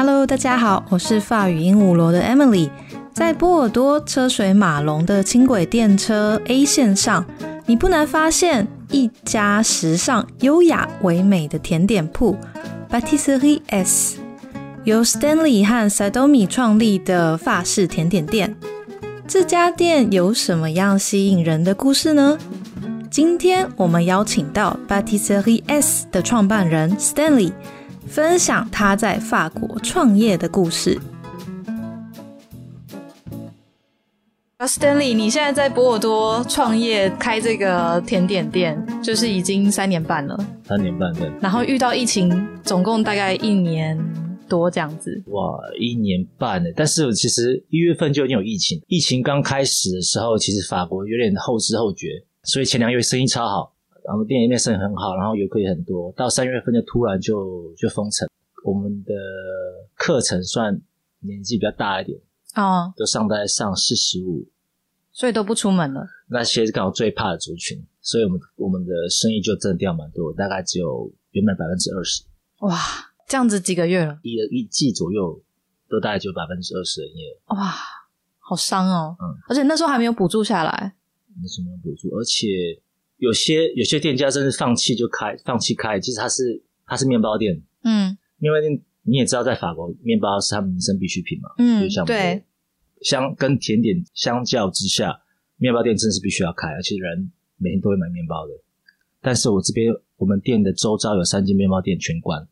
Hello，大家好，我是法语鹦鹉螺的 Emily。在波尔多车水马龙的轻轨电车 A 线上，你不难发现一家时尚、优雅、唯美的甜点铺 b a t i s s e r i e S，由 Stanley 和 Sadomi 创立的法式甜点店。这家店有什么样吸引人的故事呢？今天我们邀请到 b a t i s s e r i e S 的创办人 Stanley。分享他在法国创业的故事。Stanley，你现在在波尔多创业开这个甜点店，就是已经三年半了。三年半对。然后遇到疫情，总共大概一年多这样子。哇，一年半呢！但是其实一月份就已经有疫情，疫情刚开始的时候，其实法国有点后知后觉，所以前两个月生意超好。然后店里面生意很好，然后游客也很多。到三月份就突然就就封城。我们的课程算年纪比较大一点哦，都上在上四十五，所以都不出门了。那些是刚好最怕的族群，所以我们我们的生意就真的掉蛮多，大概只有原本百分之二十。哇，这样子几个月了，一一季左右都大概只有百分之二十的营业额。哇，好伤哦。嗯，而且那时候还没有补助下来，那时候没有补助，而且。有些有些店家真是放弃就开，放弃开。其实它是它是面包店，嗯，面包店你也知道，在法国面包是他们民生必需品嘛，嗯，对，相跟甜点相较之下，面包店真是必须要开，而且人每天都会买面包的。但是我这边我们店的周遭有三间面包店全关，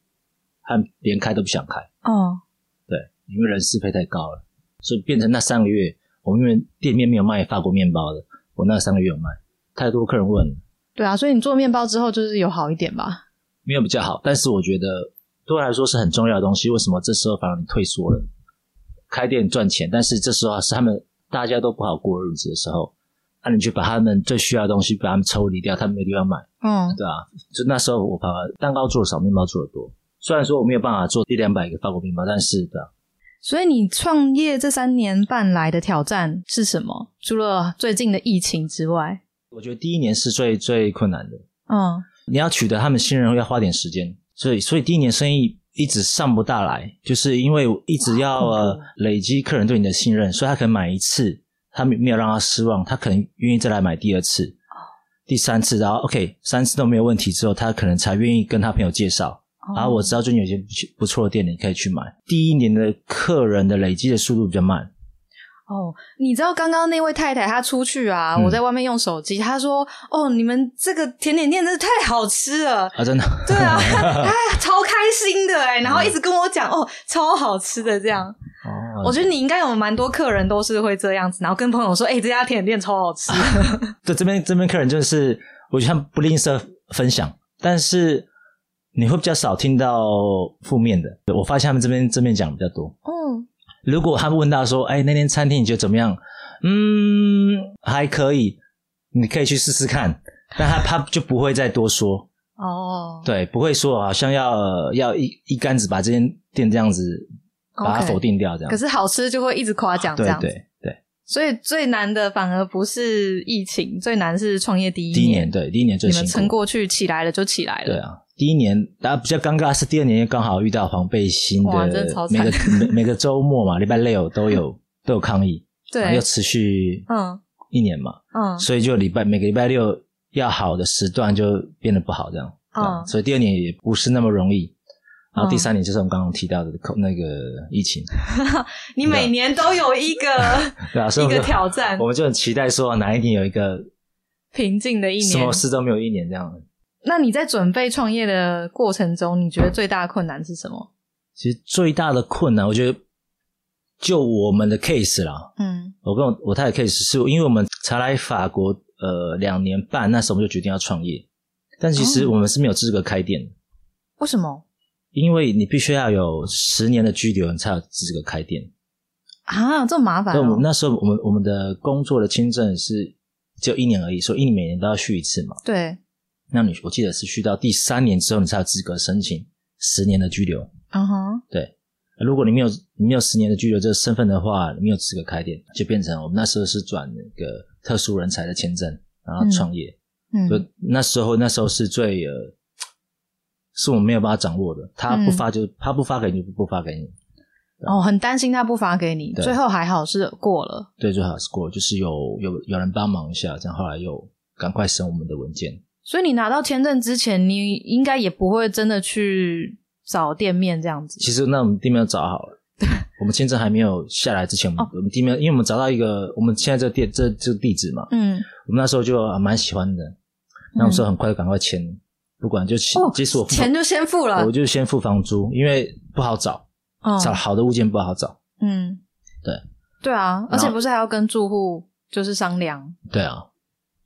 他们连开都不想开，哦，对，因为人事费太高了，所以变成那三个月，我们因为店面没有卖法国面包的，我那三个月有卖。太多客人问，对啊，所以你做面包之后就是有好一点吧？没有比较好，但是我觉得对我来说是很重要的东西。为什么这时候反而你退缩了？开店赚钱，但是这时候是他们大家都不好过日子的时候，那你去把他们最需要的东西把他们抽离掉，他们没地方买，嗯，对啊，就那时候我反而蛋糕做的少，面包做的多。虽然说我没有办法做一两百个法国面包，但是的。所以你创业这三年半来的挑战是什么？除了最近的疫情之外？我觉得第一年是最最困难的，嗯，你要取得他们信任要花点时间，所以所以第一年生意一直上不大来，就是因为一直要呃累积客人对你的信任，所以他可能买一次，他没没有让他失望，他可能愿意再来买第二次、第三次，然后 OK 三次都没有问题之后，他可能才愿意跟他朋友介绍，然后我知道最近有些不错的店，你可以去买。第一年的客人的累积的速度比较慢。哦，你知道刚刚那位太太她出去啊，我在外面用手机，她说：“哦，你们这个甜点店真是太好吃了啊！”真的，对啊，哎，超开心的哎，然后一直跟我讲哦，超好吃的这样。哦，我觉得你应该有蛮多客人都是会这样子，然后跟朋友说：“哎，这家甜点店超好吃。”对，这边这边客人就是，我觉得他们不吝啬分享，但是你会比较少听到负面的。我发现他们这边正面讲比较多。嗯。如果他问到说：“哎，那间餐厅你觉得怎么样？”嗯，还可以，你可以去试试看。但他 他就不会再多说哦，对，不会说好像要要一一竿子把这间店这样子把它否定掉这样。可是好吃就会一直夸奖这样。对对对。所以最难的反而不是疫情，最难是创业第一年第一年，对第一年最辛苦。你们撑过去，起来了就起来了。对啊。第一年，然后比较尴尬是第二年刚好遇到黄背心的每个每 每个周末嘛，礼拜六都有都有抗议，对，又持续嗯。一年嘛，嗯，所以就礼拜每个礼拜六要好的时段就变得不好这样，嗯，所以第二年也不是那么容易，然后第三年就是我们刚刚提到的那个疫情，你每年都有一个对啊，一个挑战，我们就很期待说哪一年有一个平静的一年，什么事都没有一年这样。那你在准备创业的过程中，你觉得最大的困难是什么？其实最大的困难，我觉得就我们的 case 啦，嗯，我跟我我太太 case 是因为我们才来法国呃两年半，那时候我们就决定要创业，但其实我们是没有资格开店的。为什么？因为你必须要有十年的居留，你才有资格开店啊，这么麻烦。那时候我们我们的工作的签证是只有一年而已，所以一年每年都要续一次嘛。对。那你我记得是去到第三年之后，你才有资格申请十年的居留。嗯哼，对。如果你没有你没有十年的居留这个身份的话，你没有资格开店，就变成我们那时候是转那个特殊人才的签证，然后创业。嗯，就那时候那时候是最呃，是我们没有办法掌握的。他不发就他不发给你就不发给你。哦，很担心他不发给你，最后还好是过了。对，最好是过，就是有有有人帮忙一下，这样后来又赶快审我们的文件。所以你拿到签证之前，你应该也不会真的去找店面这样子。其实那我们店面找好了，我们签证还没有下来之前，我们店面，因为我们找到一个我们现在这店这这个地址嘛，嗯，我们那时候就蛮喜欢的，那我们说很快就赶快签，不管就即使我钱就先付了，我就先付房租，因为不好找，找好的物件不好找，嗯，对，对啊，而且不是还要跟住户就是商量，对啊。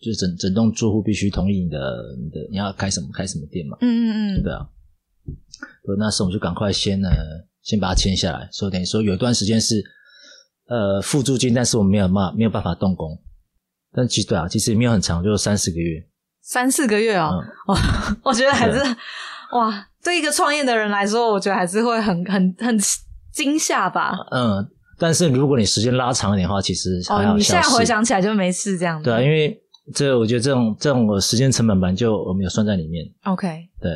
就是整整栋住户必须同意你的你的你要开什么开什么店嘛，嗯嗯嗯，对啊？那时候我们就赶快先呢，先把它签下来，所以等于说有一段时间是呃付租金，但是我们没有办没有办法动工。但其实对啊，其实也没有很长，就三四个月。三四个月哦，哇，我觉得还是哇，对一个创业的人来说，我觉得还是会很很很惊吓吧。嗯，但是如果你时间拉长一点的话，其实哦，你现在回想起来就没事这样。对啊，因为。这我觉得这种这种时间成本本就我们有算在里面。OK，对。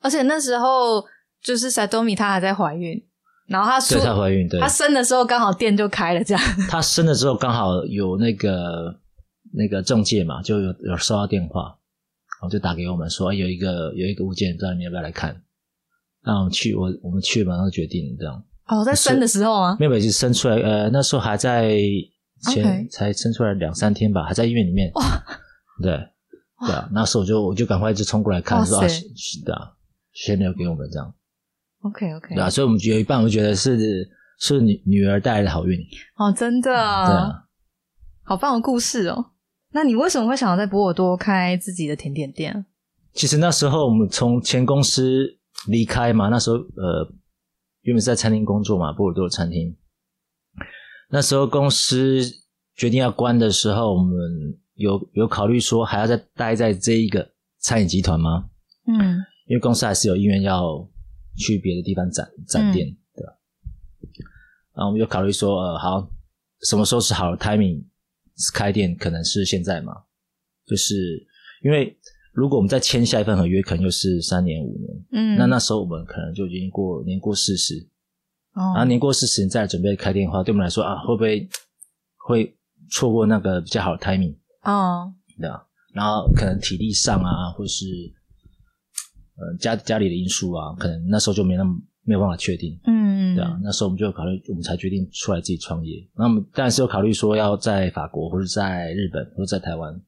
而且那时候就是塞多米她还在怀孕，然后她说她怀孕，对她生的时候刚好店就开了，这样。她生的时候刚好有那个那个中介嘛，就有有收到电话，然后就打给我们说有一个有一个物件，不知道你要不要来看。那我们去，我我们去马上决定这样。哦，在生的时候啊，妹妹就生出来，呃，那时候还在。前才生出来两三天吧，还在医院里面。哇，对对啊，那时候我就我就赶快就冲过来看，说啊，是的先留给我们这样。OK OK，对啊，所以我们有一半我觉得是是女女儿带来的好运。哦，真的，对啊，好棒的故事哦。那你为什么会想要在波尔多开自己的甜点店？其实那时候我们从前公司离开嘛，那时候呃，原本是在餐厅工作嘛，波尔多的餐厅。那时候公司决定要关的时候，我们有有考虑说还要再待在这一个餐饮集团吗？嗯，因为公司还是有意愿要去别的地方展展店，对吧？然后我们就考虑说，呃，好，什么时候是好的 timing 开店？可能是现在嘛？就是因为如果我们再签下一份合约，可能又是三年五年，嗯，那那时候我们可能就已经过年过四十。然后年过四十，再准备开店的话，对我们来说啊，会不会会错过那个比较好的 timing？哦，对啊。然后可能体力上啊，或是呃家家里的因素啊，可能那时候就没那么没有办法确定。嗯，对啊。那时候我们就考虑，我们才决定出来自己创业。那么当然是有考虑说要在法国，或者在日本，或者在台湾。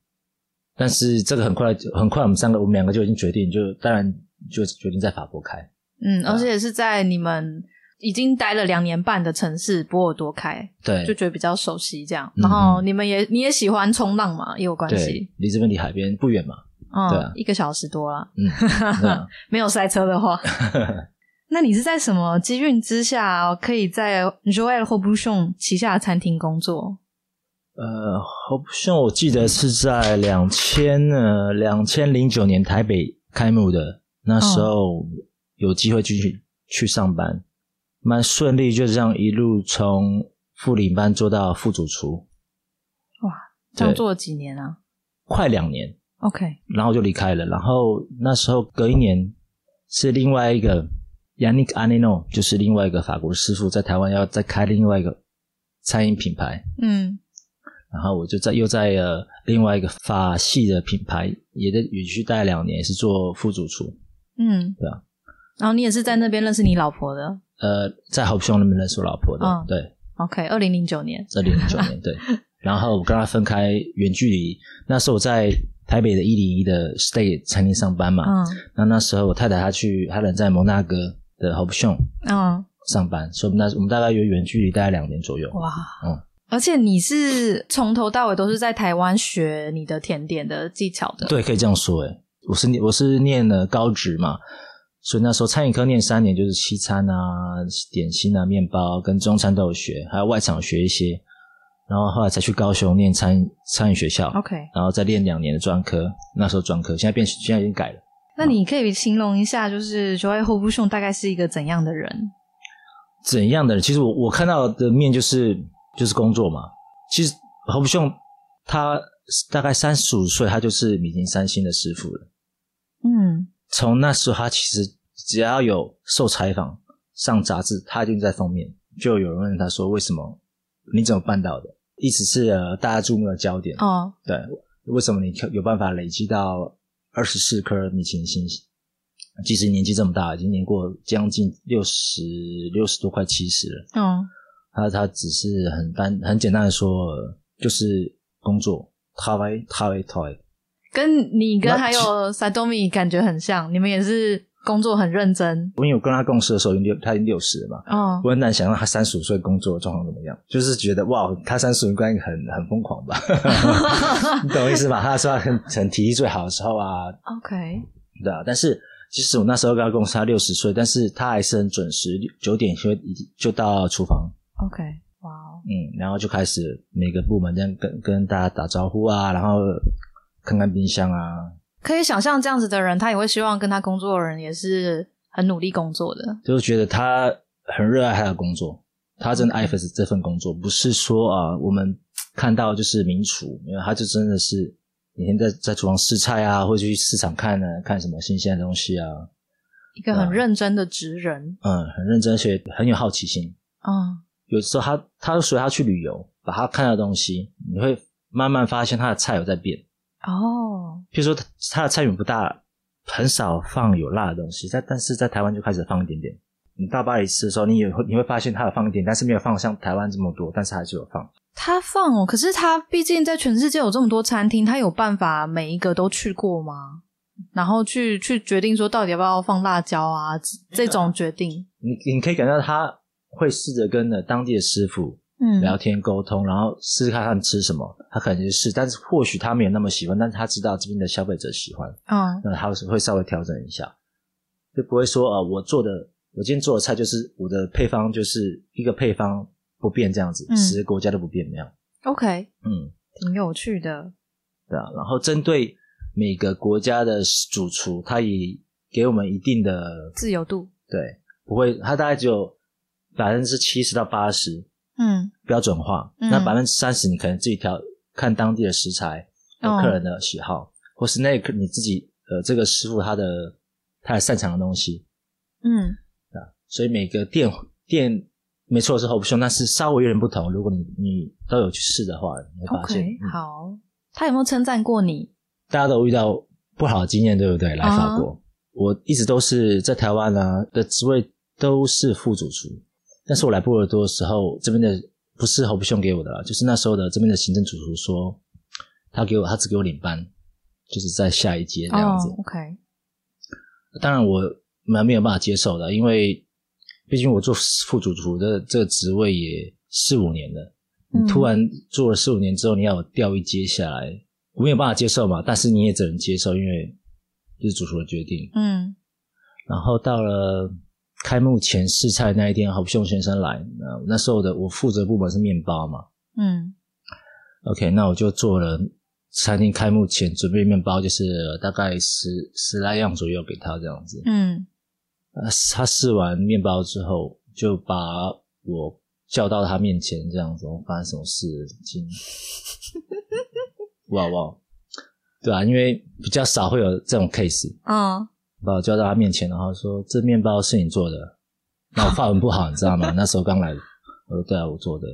但是这个很快很快，我们三个我们两个就已经决定，就当然就决定在法国开。嗯，而且是在你们。已经待了两年半的城市波尔多开，对，就觉得比较熟悉这样。然后你们也你也喜欢冲浪嘛，也有关系。离这边离海边不远嘛，嗯，一个小时多了。嗯，没有塞车的话。那你是在什么机运之下，可以在 Joel h o b u s h o n 旗下餐厅工作？呃 h o b u s h o n 我记得是在两千呃两千零九年台北开幕的，那时候有机会继续去上班。蛮顺利，就这样一路从副领班做到副主厨。哇，这样做了几年啊？快两年。OK，然后就离开了。然后那时候隔一年是另外一个 Yannick Anino，就是另外一个法国师傅在台湾要再开另外一个餐饮品牌。嗯，然后我就在又在呃另外一个法系的品牌也在也去待两年，是做副主厨。嗯，对啊。然后你也是在那边认识你老婆的。呃，在好兄那边认识我老婆的，对，OK，二零零九年，二零零九年，对，然后我跟他分开远距离，那时候我在台北的一零一的 State 餐厅上班嘛，嗯，那那时候我太太她去，她人在蒙纳哥的好兄，嗯，上班，所以那我们大概有远距离大概两年左右，哇，嗯，而且你是从头到尾都是在台湾学你的甜点的技巧的，对，可以这样说，哎，我是我是念了高职嘛。所以那时候餐饮科念三年，就是西餐啊、点心啊、面包跟中餐都有学，还有外场学一些。然后后来才去高雄念餐餐饮学校，OK，然后再练两年的专科。那时候专科，现在变，现在已经改了。那你可以形容一下，就是 Joy h o b u s h o n 大概是一个怎样的人？怎样的人？其实我我看到的面就是就是工作嘛。其实 h o b u s h o n 他大概三十五岁，他就是米其林三星的师傅了。嗯。从那时候，他其实只要有受采访、上杂志，他就在封面。就有人问他说：“为什么？你怎么办到的？”意思是大家注目的焦点哦。对，为什么你有办法累积到二十四颗米其林星？即使年纪这么大，已经年过将近六十六十多，快七十了。嗯，他他只是很单很简单的说，就是工作，他为他为他为，跟你跟还有 Sadomi 感觉很像，你们也是。工作很认真。我有跟他共事的时候，已经六他已经六十了嘛。哦。我很难想到他三十五岁工作的状况怎么样，就是觉得哇，他三十五应该很很疯狂吧？你懂我意思吧？他说他很很体力最好的时候啊。OK。对啊，但是其实我那时候跟他共事，他六十岁，但是他还是很准时，九点就就到厨房。OK。哇哦。嗯，然后就开始每个部门这样跟跟大家打招呼啊，然后看看冰箱啊。可以想象这样子的人，他也会希望跟他工作的人也是很努力工作的，就是觉得他很热爱他的工作，他真的爱这这份工作，不是说啊，我们看到就是名厨，因为他就真的是每天在在厨房试菜啊，或者去市场看呢，看什么新鲜的东西啊，一个很认真的职人，嗯，很认真，而且很有好奇心，嗯，有时候他他随他去旅游，把他看到的东西，你会慢慢发现他的菜有在变。哦，譬如说他的菜品不大，很少放有辣的东西，在但是在台湾就开始放一点点。你到巴黎吃的时候，你也会你会发现他有放一点，但是没有放像台湾这么多，但是还是有放。他放哦，可是他毕竟在全世界有这么多餐厅，他有办法每一个都去过吗？然后去去决定说到底要不要放辣椒啊这种决定。你你可以感到他会试着跟了当地的师傅。嗯，聊天沟通，然后试试看他们吃什么，他可能就是，但是或许他没有那么喜欢，但是他知道这边的消费者喜欢，嗯，那他会稍微调整一下，就不会说，呃，我做的，我今天做的菜就是我的配方就是一个配方不变这样子，十个国家都不变那样。OK，嗯，挺有趣的，对啊，然后针对每个国家的主厨，他也给我们一定的自由度，对，不会，他大概只有百分之七十到八十。嗯，标准化。那百分之三十，你可能自己调，看当地的食材，客人的喜好，或是那个你自己呃，这个师傅他的他擅长的东西。嗯，啊，所以每个店店没错是 Hope Show，但是稍微有点不同。如果你你都有去试的话，你会发现。好，他有没有称赞过你？大家都遇到不好的经验，对不对？来法国，我一直都是在台湾呢的职位都是副主厨。但是我来波尔多的时候，这边的不是侯不兄给我的，就是那时候的这边的行政主厨说，他给我，他只给我领班，就是在下一阶这样子。OK，当然我蛮没有办法接受的，因为毕竟我做副主厨的这个职位也四五年了，你突然做了四五年之后，你要调一阶下来，我没有办法接受嘛。但是你也只能接受，因为这是主厨的决定。嗯，然后到了。开幕前试菜那一天，好不先生来，那那时候的我负责部门是面包嘛，嗯，OK，那我就做了餐厅开幕前准备面包，就是大概十十来样左右给他这样子，嗯，他试完面包之后，就把我叫到他面前这样子，我发生什么事？情，哇哇，对啊，因为比较少会有这种 case，嗯。把我叫到他面前，然后说：“这面包是你做的。”那我发文不好，你知道吗？那时候刚来，我说：“对啊，我做的。”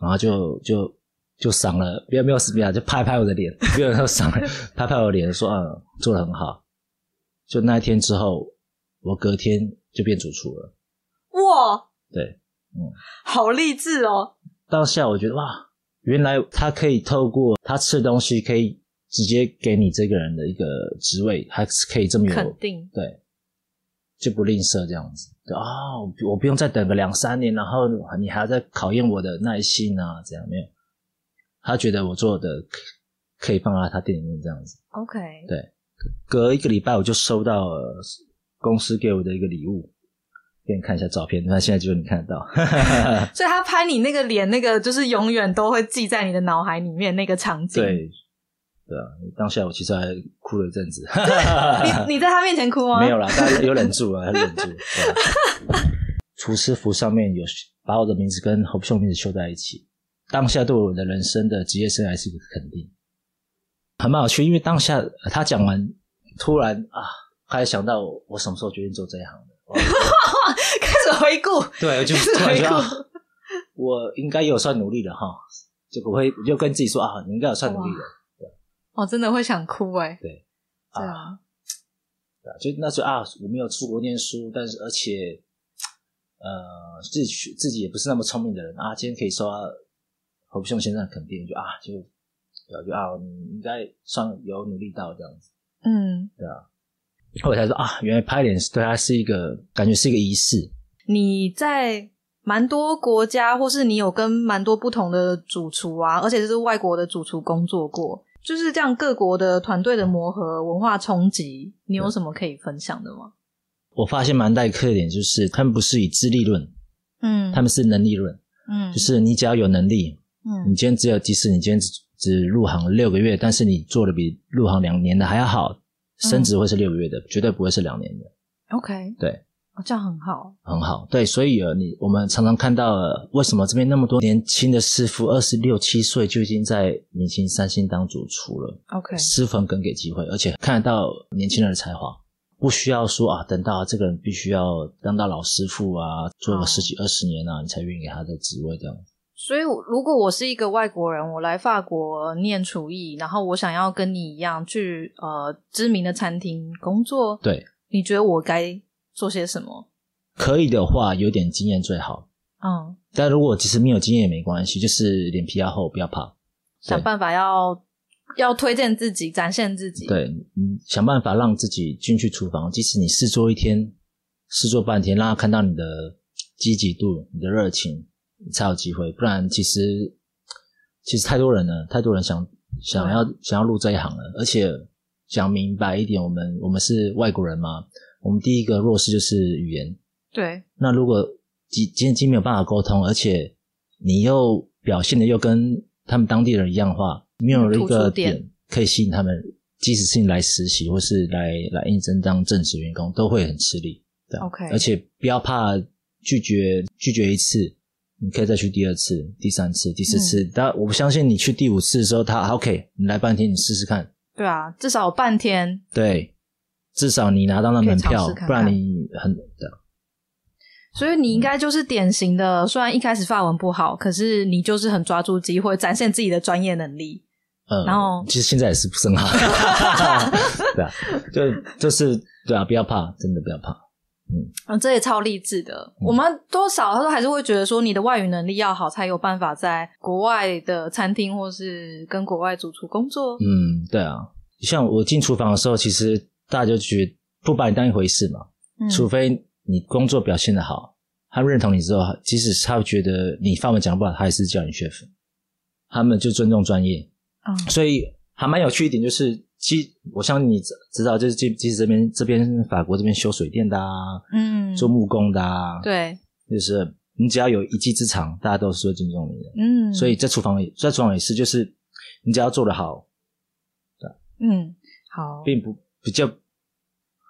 然后就就就赏了，不要没有死啊，就拍拍我的脸，不要说赏了，拍拍我脸，说：“嗯，做的很好。”就那一天之后，我隔天就变主厨了。哇！对，嗯，好励志哦。当下我觉得哇，原来他可以透过他吃的东西可以。直接给你这个人的一个职位，还是可以这么有肯定，对，就不吝啬这样子。啊，我不用再等个两三年，然后你还要再考验我的耐心啊，这样没有？他觉得我做的可以放在他店里面这样子。OK，对，隔一个礼拜我就收到公司给我的一个礼物，给你看一下照片，那现在就你看得到。所以他拍你那个脸，那个就是永远都会记在你的脑海里面那个场景。对。对啊，当下我其实还哭了一阵子。你 你在他面前哭吗？没有啦，大家有忍住啊，忍住。厨师服上面有把我的名字跟侯秀名字绣在一起，当下对我的人生的职业生涯是一个肯定，很蛮有趣。因为当下他讲完，突然啊，开始想到我什么时候决定做这一行的，开始回顾，对，就突然觉得我应该有算努力的哈，就不会就跟自己说啊，你应该有算努力的。哦，真的会想哭哎。对，对啊，对啊，就那时候啊，我没有出国念书，但是而且呃，自己自己也不是那么聪明的人啊，今天可以说何不兄先生肯定，就啊，就就啊，你应该算有努力到这样子。嗯，对啊。后来才说啊，原来拍脸是对他是一个感觉是一个仪式。你在蛮多国家，或是你有跟蛮多不同的主厨啊，而且是外国的主厨工作过，就是这样各国的团队的磨合、文化冲击，你有什么可以分享的吗？我发现蛮大的特点就是，他们不是以资历论，嗯，他们是能力论，嗯，就是你只要有能力，嗯，你今天只有即使你今天只只入行六个月，但是你做的比入行两年的还要好。升职会是六个月的，绝对不会是两年的。OK，对，哦，这样很好，很好。对，所以呃，你我们常常看到，为什么这边那么多年轻的师傅，二十六七岁就已经在明星三星当主厨了？OK，师傅更给机会，而且看得到年轻人的才华，不需要说啊，等到这个人必须要当到老师傅啊，做了十几二十年啊，你才愿意给他的职位这样。所以，如果我是一个外国人，我来法国念厨艺，然后我想要跟你一样去呃知名的餐厅工作，对，你觉得我该做些什么？可以的话，有点经验最好。嗯，但如果其实没有经验也没关系，就是脸皮要厚，不要怕，想办法要要推荐自己，展现自己。对，嗯，想办法让自己进去厨房，即使你试做一天，试做半天，让他看到你的积极度，你的热情。才有机会，不然其实其实太多人了，太多人想想要想要入这一行了，而且讲明白一点，我们我们是外国人嘛，我们第一个弱势就是语言。对。那如果今今天没有办法沟通，而且你又表现的又跟他们当地人一样的话，没有一个点可以吸引他们，即使是你来实习或是来来应征当正式员工，都会很吃力。OK。而且不要怕拒绝，拒绝一次。你可以再去第二次、第三次、第四次，但我不相信你去第五次的时候，他 OK，你来半天，你试试看。对啊，至少半天。对，至少你拿到那门票，不然你很的。所以你应该就是典型的，虽然一开始发文不好，可是你就是很抓住机会，展现自己的专业能力。嗯，然后其实现在也是不是很好。对啊，就就是对啊，不要怕，真的不要怕。嗯，这也超励志的。我们多少他说还是会觉得说，你的外语能力要好，才有办法在国外的餐厅或是跟国外主厨工作。嗯，对啊。像我进厨房的时候，其实大家就觉得不把你当一回事嘛。嗯。除非你工作表现的好，他认同你之后，即使他觉得你范文讲不好，他还是叫你 chef。他们就尊重专业。嗯。所以还蛮有趣一点就是。其我相信你知道，就是即即使这边这边法国这边修水电的啊，嗯，做木工的啊，对，就是你只要有一技之长，大家都是会尊重你的，嗯，所以在厨房在厨房也是，就是你只要做得好，对，嗯，好，并不比较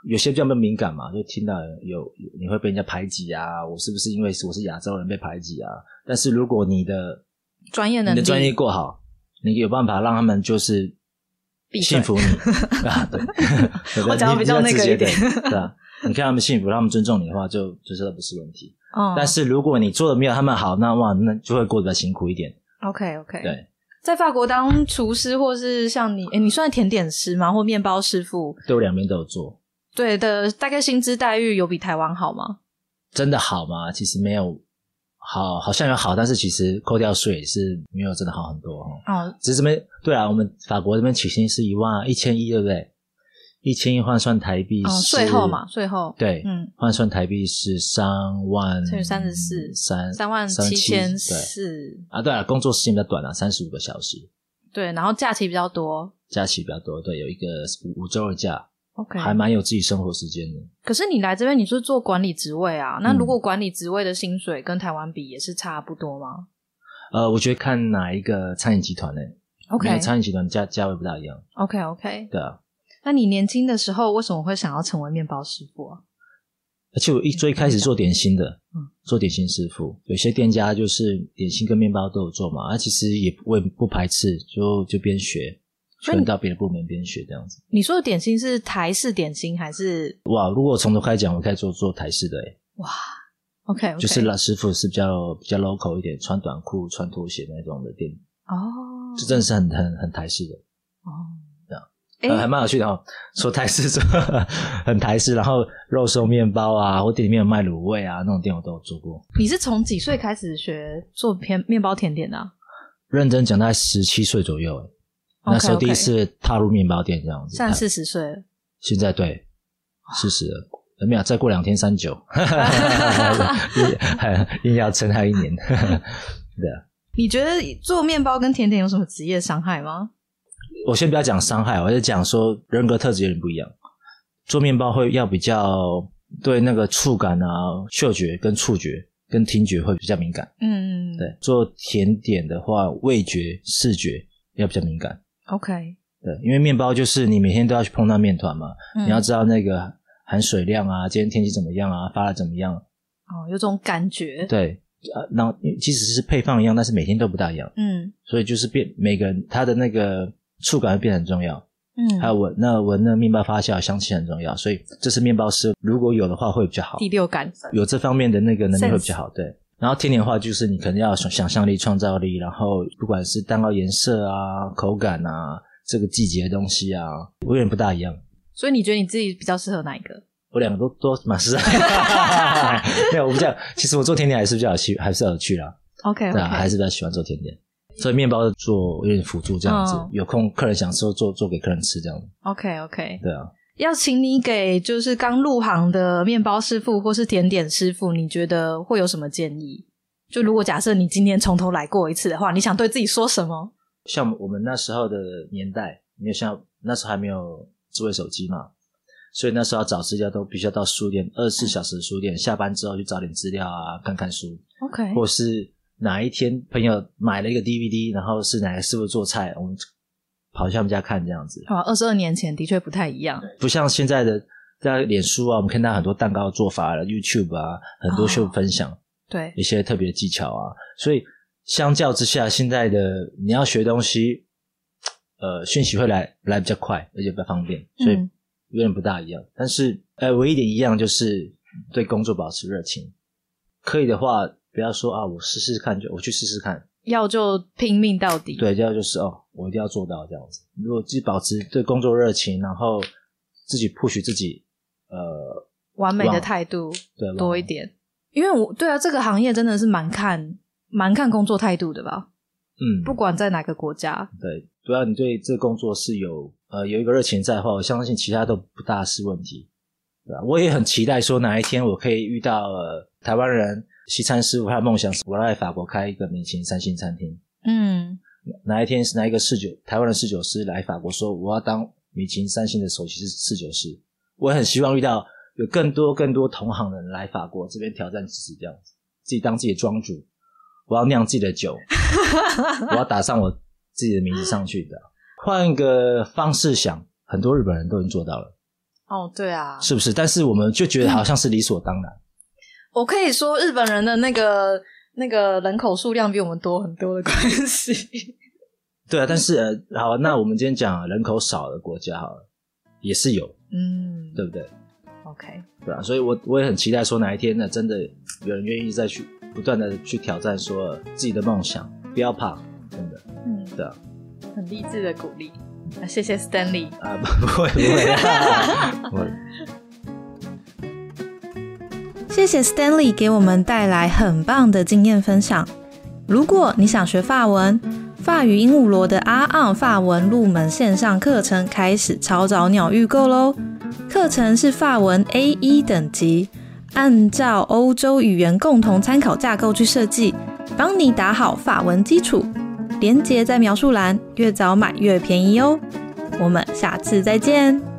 有些比较敏感嘛，就听到有你会被人家排挤啊，我是不是因为我是亚洲人被排挤啊？但是如果你的专业能力、你的专业过好，你有办法让他们就是。幸福你 啊！对，我讲比较那个一点，对啊，你看他们幸福，他们尊重你的话，就就知道不是问题。哦，但是如果你做的没有他们好，那哇，那就会过得辛苦一点。OK，OK。对，在法国当厨师，或是像你，哎，你算甜点师吗？或面包师傅？对我两边都有做。对的，大概薪资待遇有比台湾好吗？真的好吗？其实没有。好，好像有好，但是其实扣掉税是没有真的好很多哈。哦，只是这边对啊，我们法国这边起薪是一万一千一，对不对？一千一换算台币，税后嘛，税后对，嗯，换算台币是三万乘以三十四，三三万七千四啊。对啊，工作时间比较短啊，三十五个小时。对，然后假期比较多，假期比较多，对，有一个五五周的假。OK，还蛮有自己生活时间的。可是你来这边，你是做管理职位啊？那如果管理职位的薪水跟台湾比，也是差不多吗？呃，我觉得看哪一个餐饮集团呢？OK，餐饮集团价价位不大一样。OK，OK，对啊。那你年轻的时候为什么会想要成为面包师傅啊？而且我一最开始做点心的，嗯，做点心师傅，有些店家就是点心跟面包都有做嘛，啊，其实也不不排斥，就就边学。所以到别的部门边学这样子。你说的点心是台式点心还是？哇，如果从头开始讲，我开始做做台式的哎。哇 OK，就是老师傅是比较比较 local 一点，穿短裤、穿拖鞋那种的店。哦，这真的是很很很台式的。还蛮有趣的哦。说台式做 很台式，然后肉松面包啊，或店里面有卖卤味啊，那种店我都有做过。你是从几岁开始学做偏面包甜点的？认真讲，大概十七岁左右，那时候第一次踏入面包店这样子。现在四十岁了。现在对，四十了。没有，再过两天三九，硬要撑他一年。对啊。你觉得做面包跟甜点有什么职业伤害吗？我先不要讲伤害，我就讲说人格特质有点不一样。做面包会要比较对那个触感啊、嗅觉跟触觉跟听觉会比较敏感。嗯嗯。对，做甜点的话，味觉、视觉要比较敏感。OK。对，因为面包就是你每天都要去碰到面团嘛，你要知道那个。含水量啊，今天天气怎么样啊？发的怎么样？哦，有种感觉。对，呃，那即使是配方一样，但是每天都不大一样。嗯，所以就是变每个人他的那个触感会变得很重要。嗯，还有闻那闻那面包发酵香气很重要，所以这是面包师如果有的话会比较好。第六感有这方面的那个能力会比较好。对，然后甜点的话就是你可能要想想象力、创造力，然后不管是蛋糕颜色啊、口感啊、这个季节的东西啊，永远不大一样。所以你觉得你自己比较适合哪一个？我两个都都蛮适合。没有，我不这样。其实我做甜点还是比较有趣，还是有趣啦。OK，对啊，还是比较喜欢做甜点。所以面包做有点辅助这样子，有空客人想吃做做给客人吃这样子 OK OK，对啊。要请你给就是刚入行的面包师傅或是甜点师傅，你觉得会有什么建议？就如果假设你今天从头来过一次的话，你想对自己说什么？像我们那时候的年代，没有像那时候还没有智慧手机嘛。所以那时候要找资料都必须要到书店，二十四小时书店，下班之后去找点资料啊，看看书。OK，或是哪一天朋友买了一个 DVD，然后是哪个师傅做菜，我们跑去他们家看这样子。好，二十二年前的确不太一样，不像现在的在脸书啊，我们看到很多蛋糕做法了，YouTube 啊，很多秀分享，对一些特别技巧啊。所以相较之下，现在的你要学东西，呃，讯息会来来比较快，而且比较方便，所以。有点不大一样，但是呃，唯一点一样就是对工作保持热情。可以的话，不要说啊，我试试看就我去试试看，要就拼命到底。对，要就是哦，我一定要做到这样子。如果自己保持对工作热情，然后自己 push 自己，呃，完美的态度对多一点。因为我对啊，这个行业真的是蛮看蛮看工作态度的吧。嗯，不管在哪个国家，对，主要你对这个工作是有。呃，有一个热情在的话，我相信其他都不大是问题，对吧？我也很期待说哪一天我可以遇到呃台湾人西餐师傅，他的梦想是我要在法国开一个米其林三星餐厅。嗯，哪一天是哪一个侍酒台湾的侍酒师来法国说我要当米其林三星的首席侍酒师，我很希望遇到有更多更多同行的人来法国这边挑战自己，这样子自己当自己的庄主，我要酿自己的酒，我要打上我自己的名字上去的。换一个方式想，很多日本人都已经做到了。哦，对啊，是不是？但是我们就觉得好像是理所当然。我可以说，日本人的那个那个人口数量比我们多很多的关系。对啊，但是呃，好，那我们今天讲人口少的国家好了，也是有，嗯，对不对？OK，对啊，所以我我也很期待说哪一天呢，真的有人愿意再去不断的去挑战，说自己的梦想，不要怕，真的，嗯，对啊。很励志的鼓励，那谢谢 Stanley 啊，不会不会，谢谢 Stanley 给我们带来很棒的经验分享。如果你想学法文，法语鹦鹉螺的阿昂法文入门线上课程开始超早鸟预购喽！课程是法文 A 一等级，按照欧洲语言共同参考架构去设计，帮你打好法文基础。链接在描述栏，越早买越便宜哦。我们下次再见。